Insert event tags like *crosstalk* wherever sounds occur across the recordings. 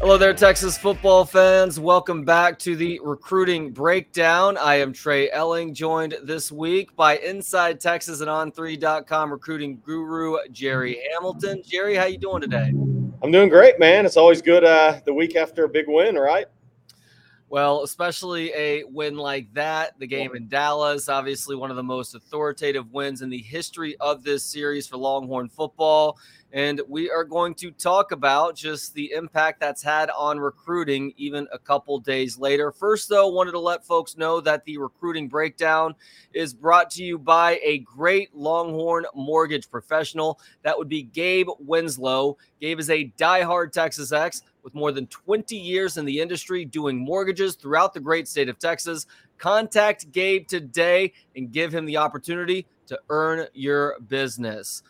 Hello there, Texas football fans. Welcome back to the recruiting breakdown. I am Trey Elling, joined this week by Inside Texas and On3.com recruiting guru Jerry Hamilton. Jerry, how you doing today? I'm doing great, man. It's always good uh, the week after a big win, right? Well, especially a win like that, the game in Dallas, obviously one of the most authoritative wins in the history of this series for Longhorn football. And we are going to talk about just the impact that's had on recruiting even a couple days later. First, though, wanted to let folks know that the recruiting breakdown is brought to you by a great Longhorn mortgage professional. That would be Gabe Winslow. Gabe is a diehard Texas Ex with more than 20 years in the industry doing mortgages throughout the great state of Texas. Contact Gabe today and give him the opportunity to earn your business.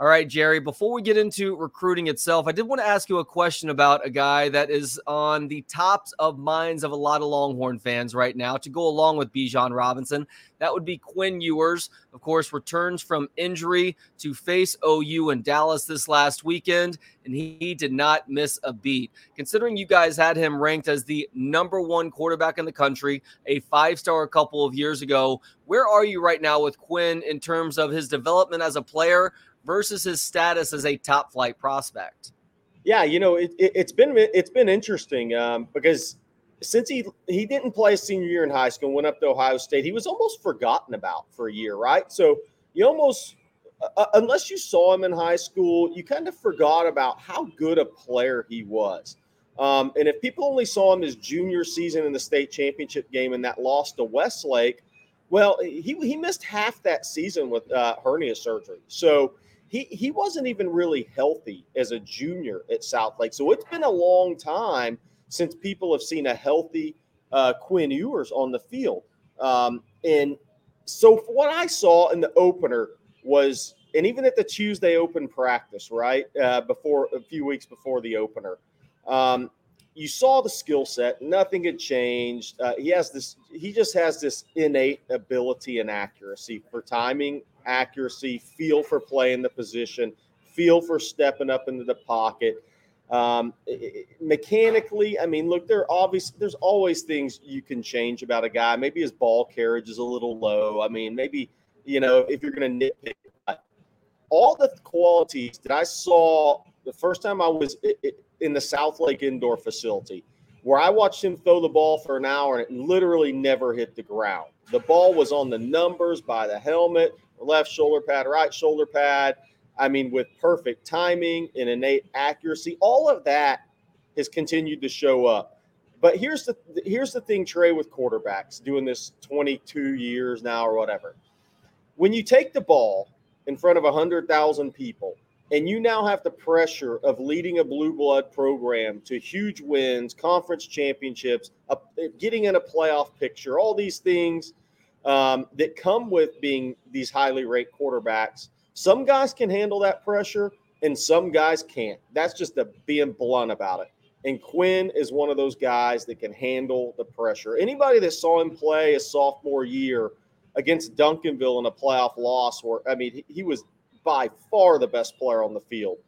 All right, Jerry, before we get into recruiting itself, I did want to ask you a question about a guy that is on the tops of minds of a lot of Longhorn fans right now to go along with Bijan Robinson. That would be Quinn Ewers. Of course, returns from injury to face OU in Dallas this last weekend, and he did not miss a beat. Considering you guys had him ranked as the number one quarterback in the country, a five star a couple of years ago, where are you right now with Quinn in terms of his development as a player? Versus his status as a top flight prospect? Yeah, you know, it, has it, been it's been interesting um, because since he he didn't play his senior year in high school, went up to Ohio State, he was almost forgotten about for a year, right? So you almost uh, uh unless you saw him in high school, you kind of forgot about how good a player he was. Um, and if people only saw him his junior season in the state championship game and that loss to Westlake, well, he, he missed half that season with uh, hernia surgery. So he he wasn't even really healthy as a junior at Southlake. So it's been a long time since people have seen a healthy uh, Quinn Ewers on the field. Um, and so what I saw in the opener was, and even at the Tuesday open practice, right uh, before a few weeks before the opener, um, you saw the skill set. Nothing had changed. Uh, he has this. He just has this innate ability and accuracy for timing accuracy, feel for playing the position, feel for stepping up into the pocket. Um, mechanically, I mean, look, there obvious. There's always things you can change about a guy. Maybe his ball carriage is a little low. I mean, maybe you know if you're going to nitpick. All the qualities that I saw the first time I was in the South Lake indoor facility, where I watched him throw the ball for an hour and it literally never hit the ground. The ball was on the numbers by the helmet left shoulder pad, right shoulder pad. I mean, with perfect timing and innate accuracy, all of that has continued to show up. But here's the here's the thing, Trey, with quarterbacks doing this 22 years now or whatever. When you take the ball in front of 100,000 people and you now have the pressure of leading a blue blood program to huge wins, conference championships, getting in a playoff picture, all these things um, that come with being these highly ranked quarterbacks. Some guys can handle that pressure, and some guys can't. That's just the being blunt about it. And Quinn is one of those guys that can handle the pressure. Anybody that saw him play his sophomore year against Duncanville in a playoff loss, where I mean, he was by far the best player on the field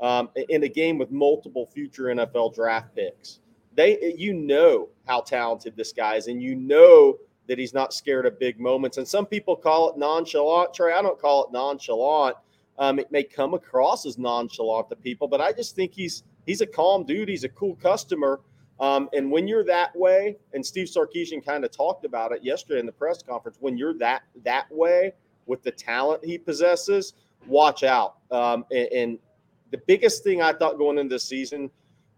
um, in a game with multiple future NFL draft picks. They, you know, how talented this guy is, and you know that he's not scared of big moments. And some people call it nonchalant. Trey, I don't call it nonchalant. Um, it may come across as nonchalant to people, but I just think he's he's a calm dude. He's a cool customer. Um, and when you're that way, and Steve Sarkisian kind of talked about it yesterday in the press conference, when you're that that way with the talent he possesses, watch out. Um, and, and the biggest thing I thought going into the season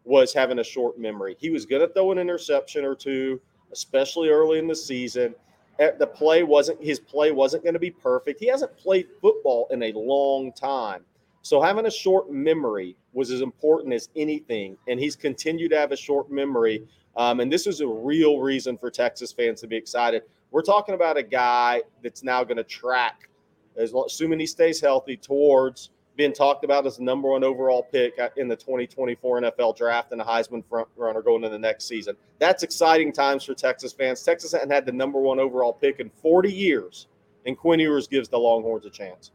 was having a short memory. He was going to throw an interception or two especially early in the season. Eh, the play wasn't his play wasn't going to be perfect. He hasn't played football in a long time. So having a short memory was as important as anything, and he's continued to have a short memory. Um, and this is a real reason for Texas fans to be excited. We're talking about a guy that's now going to track, as long, assuming he stays healthy, towards being talked about as the number one overall pick in the 2024 NFL draft and a Heisman front runner going into the next season. That's exciting times for Texas fans. Texas hadn't had the number one overall pick in 40 years, and Quinn Ewers gives the Longhorns a chance.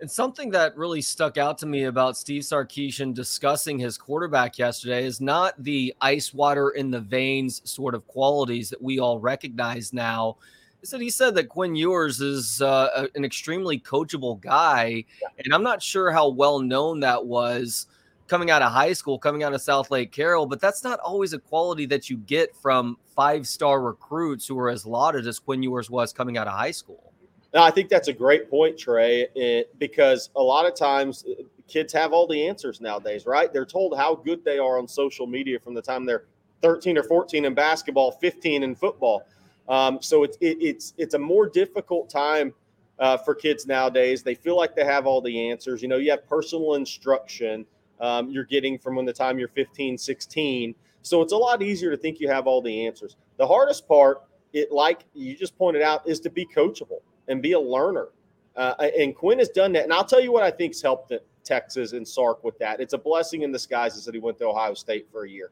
And something that really stuck out to me about Steve Sarkisian discussing his quarterback yesterday is not the ice water in the veins sort of qualities that we all recognize now. Is that he said that Quinn Ewers is uh, an extremely coachable guy, and I'm not sure how well known that was coming out of high school, coming out of South Lake Carroll, but that's not always a quality that you get from five star recruits who are as lauded as Quinn Ewers was coming out of high school. No, I think that's a great point, Trey, it, because a lot of times uh, kids have all the answers nowadays, right? They're told how good they are on social media from the time they're 13 or 14 in basketball, 15 in football. Um, so it's it, it's it's a more difficult time uh, for kids nowadays. They feel like they have all the answers. You know, you have personal instruction um, you're getting from when the time you're 15, 16. So it's a lot easier to think you have all the answers. The hardest part, it like you just pointed out, is to be coachable and be a learner. Uh, and Quinn has done that. And I'll tell you what I think's helped Texas and Sark with that. It's a blessing in disguise that he went to Ohio State for a year,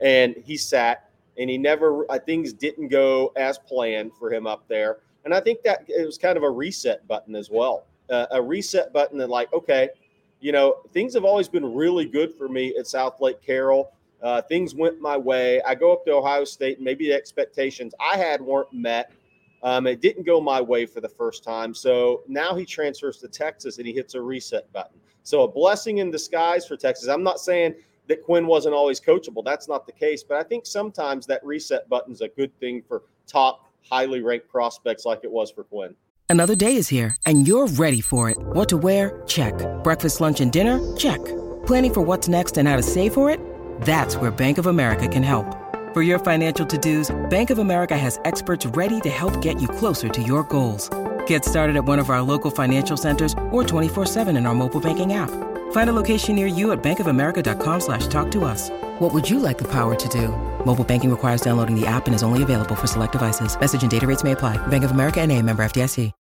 and he sat and he never. Things didn't go as planned for him up there, and I think that it was kind of a reset button as well. Uh, a reset button that like, okay, you know, things have always been really good for me at Southlake Carroll. Uh, things went my way. I go up to Ohio State, and maybe the expectations I had weren't met. Um, it didn't go my way for the first time. So now he transfers to Texas and he hits a reset button. So a blessing in disguise for Texas. I'm not saying that Quinn wasn't always coachable. That's not the case. But I think sometimes that reset button is a good thing for top, highly ranked prospects like it was for Quinn. Another day is here and you're ready for it. What to wear? Check. Breakfast, lunch, and dinner? Check. Planning for what's next and how to save for it? That's where Bank of America can help. For your financial to-dos, Bank of America has experts ready to help get you closer to your goals. Get started at one of our local financial centers or 24-7 in our mobile banking app. Find a location near you at bankofamerica.com slash talk to us. What would you like the power to do? Mobile banking requires downloading the app and is only available for select devices. Message and data rates may apply. Bank of America and a member FDIC.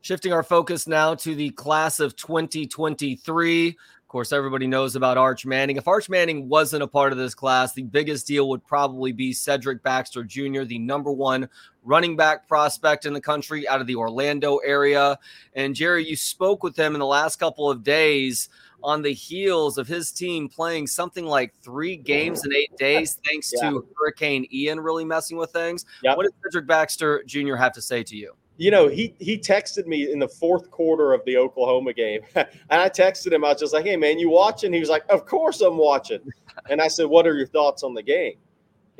Shifting our focus now to the class of 2023. Of course, everybody knows about Arch Manning. If Arch Manning wasn't a part of this class, the biggest deal would probably be Cedric Baxter Jr., the number one running back prospect in the country out of the Orlando area. And Jerry, you spoke with him in the last couple of days on the heels of his team playing something like three games in eight days, *laughs* thanks yeah. to Hurricane Ian really messing with things. Yep. What does Cedric Baxter Jr. have to say to you? you know, he he texted me in the fourth quarter of the Oklahoma game, *laughs* and I texted him. I was just like, "Hey, man, you watching?" He was like, "Of course I'm watching." *laughs* And I said, "What are your thoughts on the game?"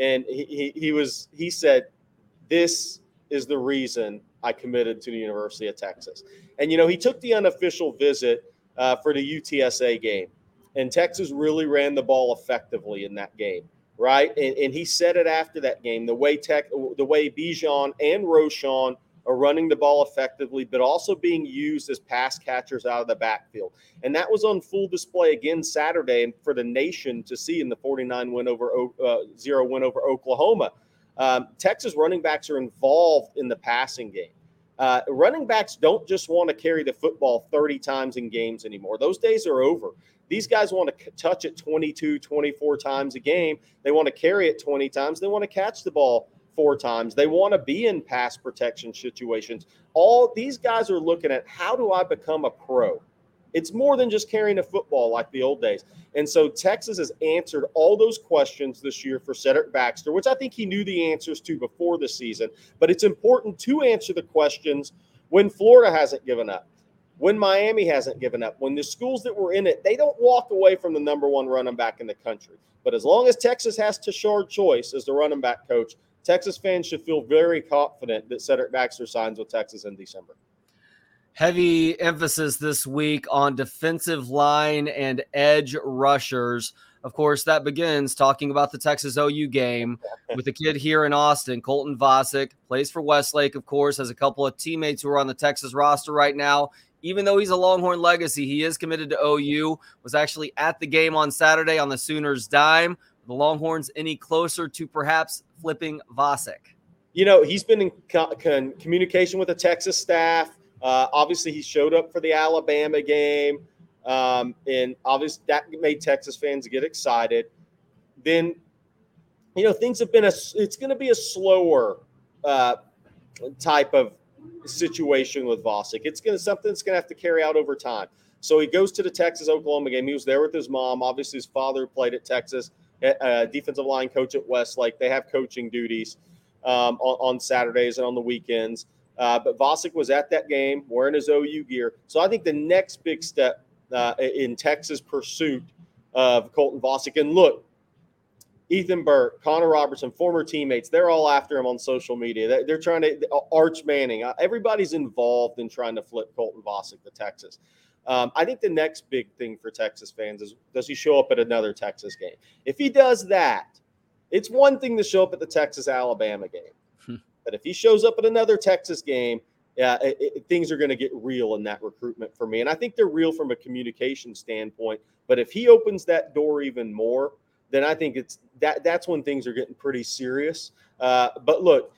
And he he, he was he said, "This is the reason I committed to the University of Texas." And you know, he took the unofficial visit uh, for the UTSA game, and Texas really ran the ball effectively in that game right? And, and, he said it after that game. The way Tech, the way Bijan and Roschon are running the ball effectively, but also being used as pass catchers out of the backfield. And that was on full display again Saturday and for the nation to see in the 49 win over uh, zero win over Oklahoma. Um, Texas running backs are involved in the passing game. Uh, running backs don't just want to carry the football 30 times in games anymore. Those days are over. These guys want to touch it 22, 24 times a game. They want to carry it 20 times. They want to catch the ball four times. They want to be in pass protection situations. All these guys are looking at how do I become a pro? It's more than just carrying a football like the old days. And so Texas has answered all those questions this year for Cedric Baxter, which I think he knew the answers to before the season. But it's important to answer the questions when Florida hasn't given up, when Miami hasn't given up, when the schools that were in it, they don't walk away from the number one running back in the country. But as long as Texas has Tashard Choice as the running back coach, Texas fans should feel very confident that Cedric Baxter signs with Texas in December. Heavy emphasis this week on defensive line and edge rushers. Of course, that begins talking about the Texas OU game *laughs* with the kid here in Austin, Colton Vasek, plays for Westlake, of course, has a couple of teammates who are on the Texas roster right now. Even though he's a Longhorn legacy, he is committed to OU, was actually at the game on Saturday on the Sooners' dime the Longhorns any closer to perhaps flipping Vasek? You know, he's been in co- con- communication with the Texas staff. Uh, obviously, he showed up for the Alabama game, um, and obviously that made Texas fans get excited. Then, you know, things have been a. It's going to be a slower uh, type of situation with Vasek. It's going to something that's going to have to carry out over time. So he goes to the Texas Oklahoma game. He was there with his mom. Obviously, his father played at Texas, uh, defensive line coach at Westlake. They have coaching duties um, on, on, Saturdays and on the weekends. Uh, but Vasek was at that game wearing his OU gear. So I think the next big step uh, in Texas' pursuit of Colton Vasek, and look, Ethan Burke, Connor Robertson, former teammates, they're all after him on social media. They're trying to, Arch Manning, uh, everybody's involved in trying to flip Colton Vasek to Texas. Um, I think the next big thing for Texas fans is does he show up at another Texas game? If he does that, it's one thing to show up at the Texas Alabama game, but if he shows up at another Texas game, yeah, it, it, things are going to get real in that recruitment for me. And I think they're real from a communication standpoint. But if he opens that door even more, then I think it's that that's when things are getting pretty serious. Uh, but look,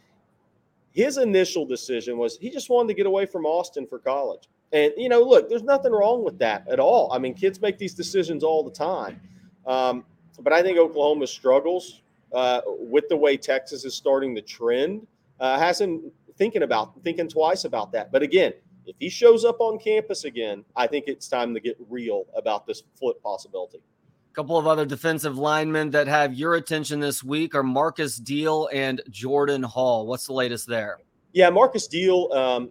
his initial decision was he just wanted to get away from Austin for college. And, you know, look, there's nothing wrong with that at all. I mean, kids make these decisions all the time. Um, but I think Oklahoma struggles uh, with the way Texas is starting the trend. Uh, hasn't thinking about thinking twice about that. But again, if he shows up on campus again, I think it's time to get real about this flip possibility. A couple of other defensive linemen that have your attention this week are Marcus Deal and Jordan Hall. What's the latest there? Yeah, Marcus Deal. Um,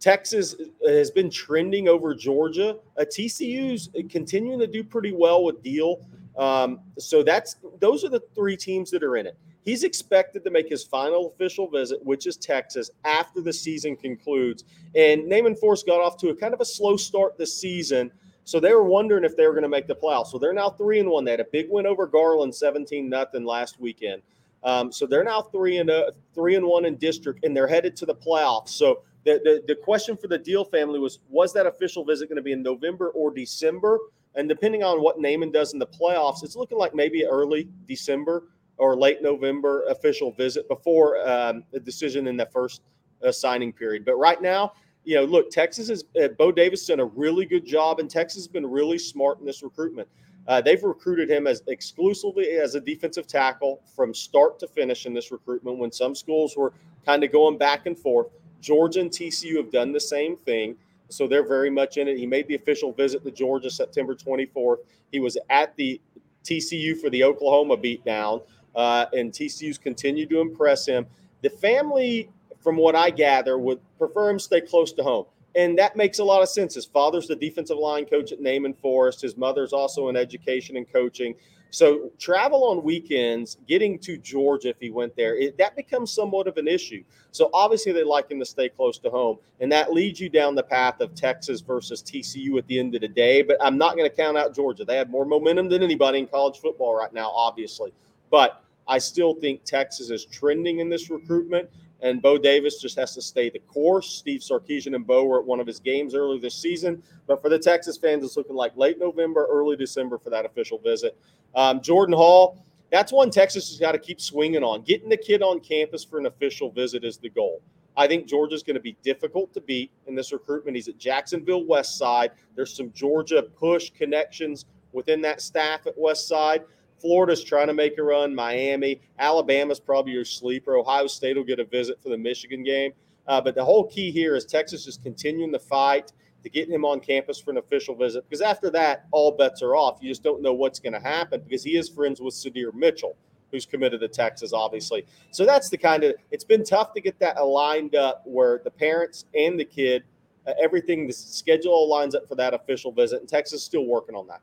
Texas has been trending over Georgia. Uh, TCU's continuing to do pretty well with Deal. Um, so that's those are the three teams that are in it. He's expected to make his final official visit, which is Texas, after the season concludes. And Naaman Forest got off to a kind of a slow start this season. So they were wondering if they were going to make the playoffs. So they're now three and one. They had a big win over Garland, seventeen nothing last weekend. Um, so they're now three and uh, three and one in district, and they're headed to the playoffs. So the, the, the question for the Deal family was was that official visit going to be in November or December? And depending on what Naaman does in the playoffs, it's looking like maybe early December or late November official visit before um, a decision in the first uh, signing period. But right now, you know, look, Texas is uh, Bo Davis done a really good job, and Texas has been really smart in this recruitment. Uh, they've recruited him as exclusively as a defensive tackle from start to finish in this recruitment. When some schools were kind of going back and forth, Georgia and TCU have done the same thing. So they're very much in it. He made the official visit to Georgia September 24th. He was at the TCU for the Oklahoma beatdown, uh, and TCU's continued to impress him. The family, from what I gather, would prefer him stay close to home. And that makes a lot of sense. His father's the defensive line coach at Naaman Forest. His mother's also in education and coaching. So travel on weekends, getting to Georgia if he went there, it, that becomes somewhat of an issue. So obviously they like him to stay close to home, and that leads you down the path of Texas versus TCU at the end of the day. But I'm not going to count out Georgia. They have more momentum than anybody in college football right now, obviously. But I still think Texas is trending in this recruitment and Bo Davis just has to stay the course. Steve Sarkisian and Bo were at one of his games earlier this season, but for the Texas fans, it's looking like late November, early December for that official visit. Um, Jordan Hall, that's one Texas has got to keep swinging on. Getting the kid on campus for an official visit is the goal. I think Georgia's going to be difficult to beat in this recruitment. He's at Jacksonville West Side. There's some Georgia push connections within that staff at West Side. Florida's trying to make a run. Miami, Alabama's probably your sleeper. Ohio State will get a visit for the Michigan game. Uh, but the whole key here is Texas is continuing the fight to get him on campus for an official visit because after that, all bets are off. You just don't know what's going to happen because he is friends with Sydir Mitchell, who's committed to Texas, obviously. So that's the kind of it's been tough to get that aligned up where the parents and the kid, uh, everything, the schedule lines up for that official visit, and Texas is still working on that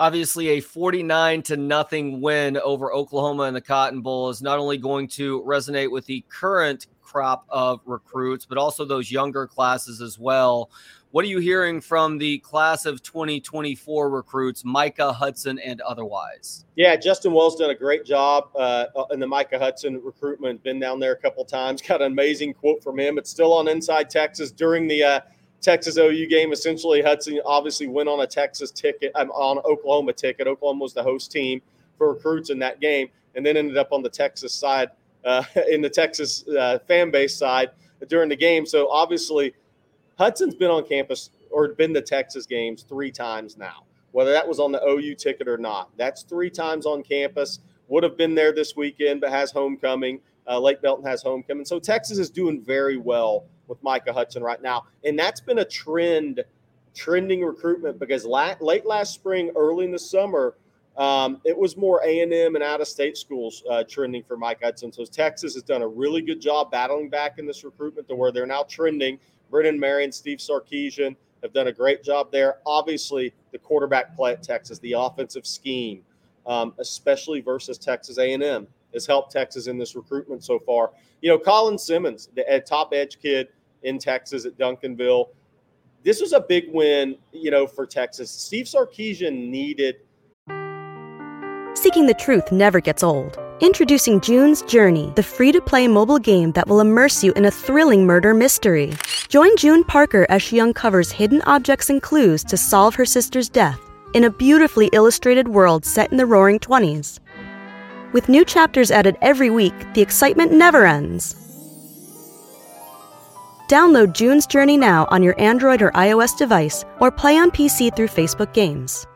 obviously a 49 to nothing win over Oklahoma in the Cotton Bowl is not only going to resonate with the current crop of recruits, but also those younger classes as well. What are you hearing from the class of 2024 recruits, Micah Hudson and otherwise? Yeah, Justin Wells done a great job uh, in the Micah Hudson recruitment. Been down there a couple times. Got an amazing quote from him. It's still on Inside Texas during the uh, Texas OU game. Essentially, Hudson obviously went on a Texas ticket, um, on Oklahoma ticket. Oklahoma was the host team for recruits in that game, and then ended up on the Texas side, uh, *laughs* in the Texas uh, fan base side during the game. So obviously, Hudson's been on campus or been to Texas games three times now, whether that was on the OU ticket or not. That's three times on campus. Would have been there this weekend, but has homecoming. Uh, Lake Belton has homecoming. So Texas is doing very well with Micah Hudson right now. And that's been a trend, trending recruitment because la- late last spring, early in the summer, um, it was more A&M and out-of-state schools uh, trending for Mike Hudson. So Texas has done a really good job battling back in this recruitment to where they're now trending. Brennan Marion, Steve Sarkisian have done a great job there. Obviously, the quarterback play at Texas, the offensive scheme, um, especially versus Texas A&M, has helped Texas in this recruitment so far. You know, Colin Simmons, the top edge kid in Texas at Duncanville. This was a big win, you know, for Texas. Steve Sarkisian needed – Seeking the truth never gets old. Introducing June's Journey, the free to play mobile game that will immerse you in a thrilling murder mystery. Join June Parker as she uncovers hidden objects and clues to solve her sister's death in a beautifully illustrated world set in the roaring 20s. With new chapters added every week, the excitement never ends. Download June's Journey now on your Android or iOS device or play on PC through Facebook Games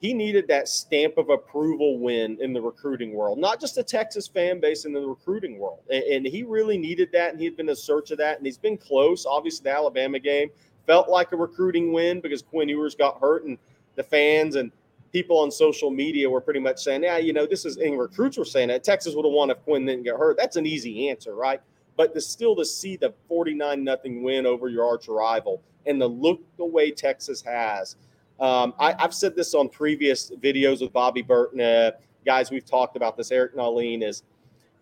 he needed that stamp of approval win in the recruiting world, not just a Texas fan base in the recruiting world. And, and, he really needed that, and he had been in search of that, and he's been close. Obviously, the Alabama game felt like a recruiting win because Quinn Ewers got hurt, and the fans and people on social media were pretty much saying, "Yeah, you know, this is." And recruits were saying that Texas would have won if Quinn didn't get hurt. That's an easy answer, right? But to still to see the forty-nine nothing win over your arch rival and the look the way Texas has um, I, have said this on previous videos with Bobby Burton, uh, guys. We've talked about this. Eric Nahlin is,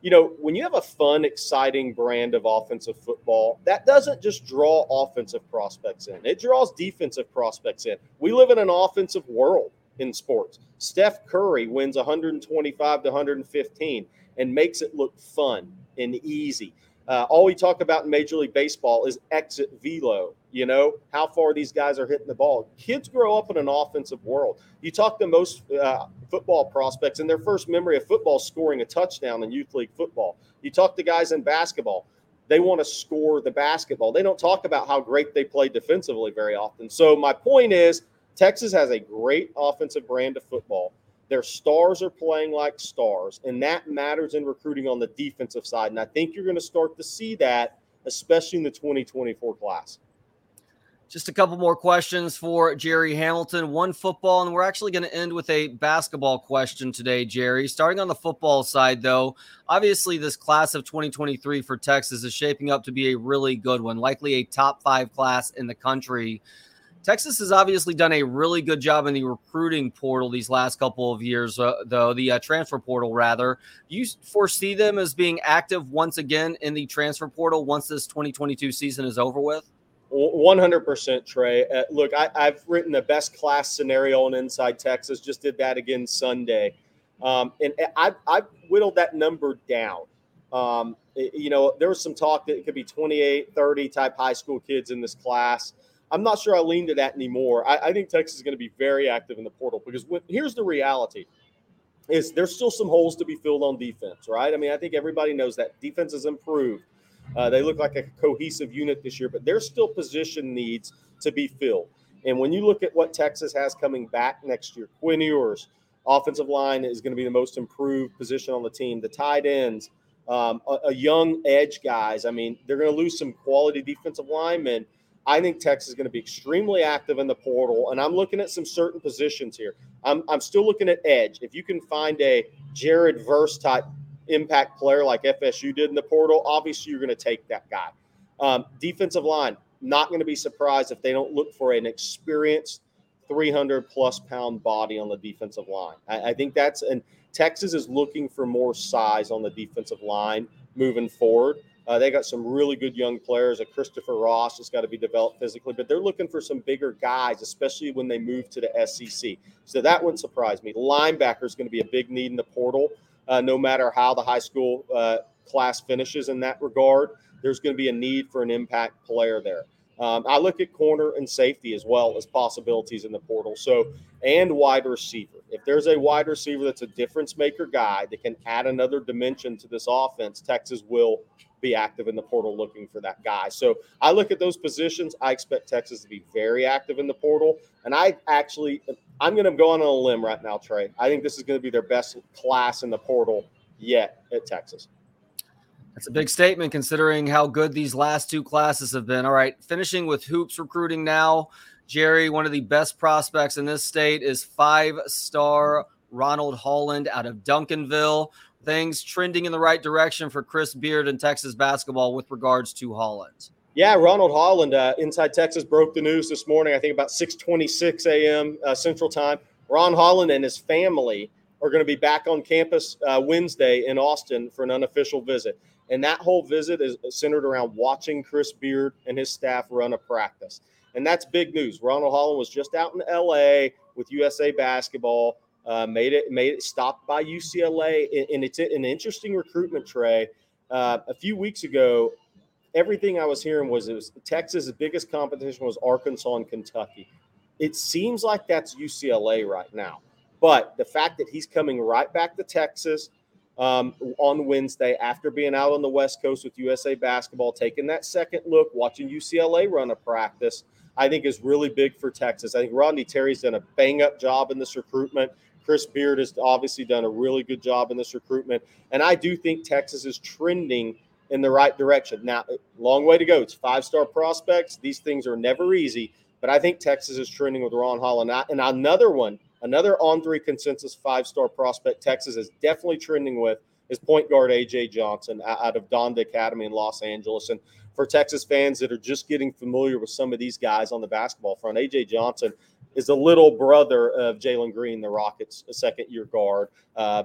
you know, when you have a fun, exciting brand of offensive football, that doesn't just draw offensive prospects in; it draws defensive prospects in. We live in an offensive world in sports. Steph Curry wins 125 to 115 and makes it look fun and easy. Uh, all we talk about in Major League Baseball is exit velo. You know how far these guys are hitting the ball. Kids grow up in an offensive world. You talk to most uh, football prospects, and their first memory of football scoring a touchdown in youth league football. You talk to guys in basketball; they want to score the basketball. They don't talk about how great they play defensively very often. So my point is, Texas has a great offensive brand of football. Their stars are playing like stars, and that matters in recruiting on the defensive side. And I think you're going to start to see that, especially in the 2024 class. Just a couple more questions for Jerry Hamilton. One football, and we're actually going to end with a basketball question today, Jerry. Starting on the football side, though, obviously this class of 2023 for Texas is shaping up to be a really good one, likely a top five class in the country. Texas has obviously done a really good job in the recruiting portal these last couple of years, uh, though, the uh, transfer portal, rather. Do you foresee them as being active once again in the transfer portal once this 2022 season is over with? 100% Trey. Uh, look, I, have written the best class scenario on Inside Texas, just did that again Sunday. Um, and I've, I've whittled that number down. Um, you know, there was some talk that it could be 28, 30 type high school kids in this class. I'm not sure I lean to that anymore. I, I think Texas is going to be very active in the portal because when, here's the reality: is there's still some holes to be filled on defense, right? I mean, I think everybody knows that defense has improved. Uh, they look like a cohesive unit this year, but there's still position needs to be filled. And when you look at what Texas has coming back next year, Quinn Ewers, offensive line is going to be the most improved position on the team. The tight ends, um, a, a, young edge guys. I mean, they're going to lose some quality defensive linemen I think Texas is going to be extremely active in the portal, and I'm looking at some certain positions here. I'm, I'm still looking at edge. If you can find a Jared Verse type impact player like FSU did in the portal, obviously you're going to take that guy. Um, defensive line, not going to be surprised if they don't look for an experienced 300 plus pound body on the defensive line. I, I think that's and Texas is looking for more size on the defensive line moving forward. Uh, they got some really good young players. A Kristopher Ross has got to be developed physically, but they're looking for some bigger guys, especially when they move to the SEC. So that wouldn't surprise me. Linebacker is going to be a big need in the portal, uh, no matter how the high school uh, class finishes in that regard. There's going to be a need for an impact player there. Um, I look at corner and safety as well as possibilities in the portal. So, and wide receiver. If there's a wide receiver that's a difference maker guy that can add another dimension to this offense, Texas will be active in the portal looking for that guy. So I look at those positions. I expect Texas to be very active in the portal. And I actually, I'm going to go on a limb right now, Trey. I think this is going to be their best class in the portal yet at Texas. That's a big statement considering how good these last two classes have been. All right, finishing with hoops recruiting now. Jerry, one of the best prospects in this state is five star Ronald Holland out of Duncanville. Things trending in the right direction for Chris Beard and Texas basketball with regards to Holland. Yeah, Ronald Holland, uh, Inside Texas broke the news this morning. I think about 6:26 a.m. Uh, Central Time. Ron Holland and his family are going to be back on campus uh, Wednesday in Austin for an unofficial visit. And that whole visit is centered around watching Chris Beard and his staff run a practice. And that's big news. Ronald Holland was just out in LA with USA basketball, uh, made it made it stopped by UCLA, and it's an interesting recruitment Trey. Uh, a few weeks ago, everything I was hearing was it was Texas' biggest competition was Arkansas and Kentucky. It seems like that's UCLA right now. But the fact that he's coming right back to Texas um, on Wednesday after being out on the West Coast with USA basketball, taking that second look, watching UCLA run a practice, I think is really big for Texas. I think Rodney Terry's done a bang up job in this recruitment. Chris Beard has obviously done a really good job in this recruitment. And I do think Texas is trending in the right direction. Now, long way to go. It's five star prospects. These things are never easy, but I think Texas is trending with Ron Holland. And another one Another On3 consensus five star prospect Texas is definitely trending with is point guard AJ Johnson out of Donda Academy in Los Angeles. And for Texas fans that are just getting familiar with some of these guys on the basketball front, AJ Johnson is a little brother of Jalen Green, the Rockets' second year guard. Uh,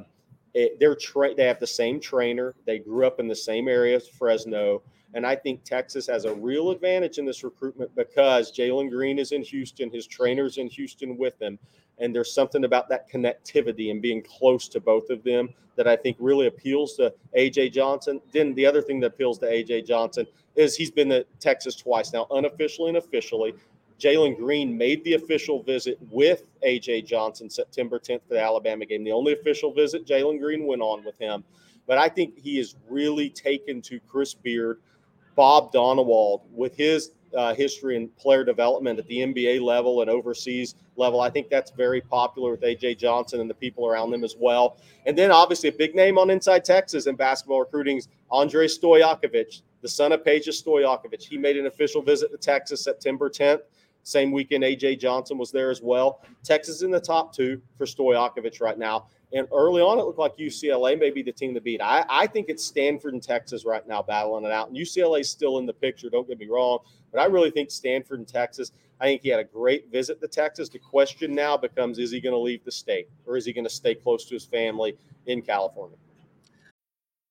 it, they're tra- they have the same trainer. They grew up in the same area as Fresno. And I think Texas has a real advantage in this recruitment because Jalen Green is in Houston, his trainer's in Houston with him. And there's something about that connectivity and being close to both of them that I think really appeals to AJ Johnson. Then the other thing that appeals to AJ Johnson is he's been to Texas twice now, unofficially and officially. Jalen Green made the official visit with AJ Johnson September 10th for the Alabama game. The only official visit Jalen Green went on with him. But I think he is really taken to Chris Beard Bob Donewald with his uh, history and player development at the NBA level and overseas level. I think that's very popular with AJ Johnson and the people around them as well. And then obviously a big name on Inside Texas in basketball recruiting is Andre Stojakovic, the son of Peja Stojakovic. He made an official visit to Texas September 10th. Same weekend, AJ Johnson was there as well. Texas in the top two for Stojakovic right now. And early on, it looked like UCLA may be the team to beat. I, I think it's Stanford and Texas right now battling it out. And UCLA is still in the picture, don't get me wrong. But I really think Stanford and Texas, I think he had a great visit to Texas. The question now becomes is he going to leave the state or is he going to stay close to his family in California?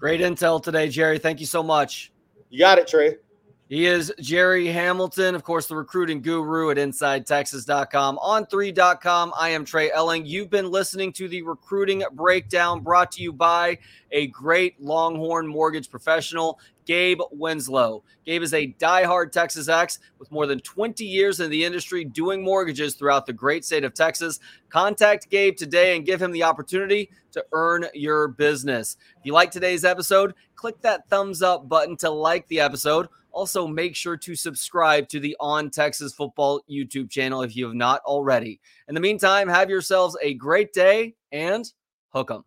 Great intel today, Jerry. Thank you so much. You got it, Trey. He is Jerry Hamilton, of course, the recruiting guru at InsideTexas.com. On3.com, I am Trey Elling. You've been listening to the recruiting breakdown brought to you by a great Longhorn mortgage professional, Gabe Winslow. Gabe is a diehard Texas Ex with more than 20 years in the industry doing mortgages throughout the great state of Texas. Contact Gabe today and give him the opportunity to earn your business. If you like today's episode, click that thumbs up button to like the episode. Also, make sure to subscribe to the On Texas Football YouTube channel if you have not already. In the meantime, have yourselves a great day and hook 'em.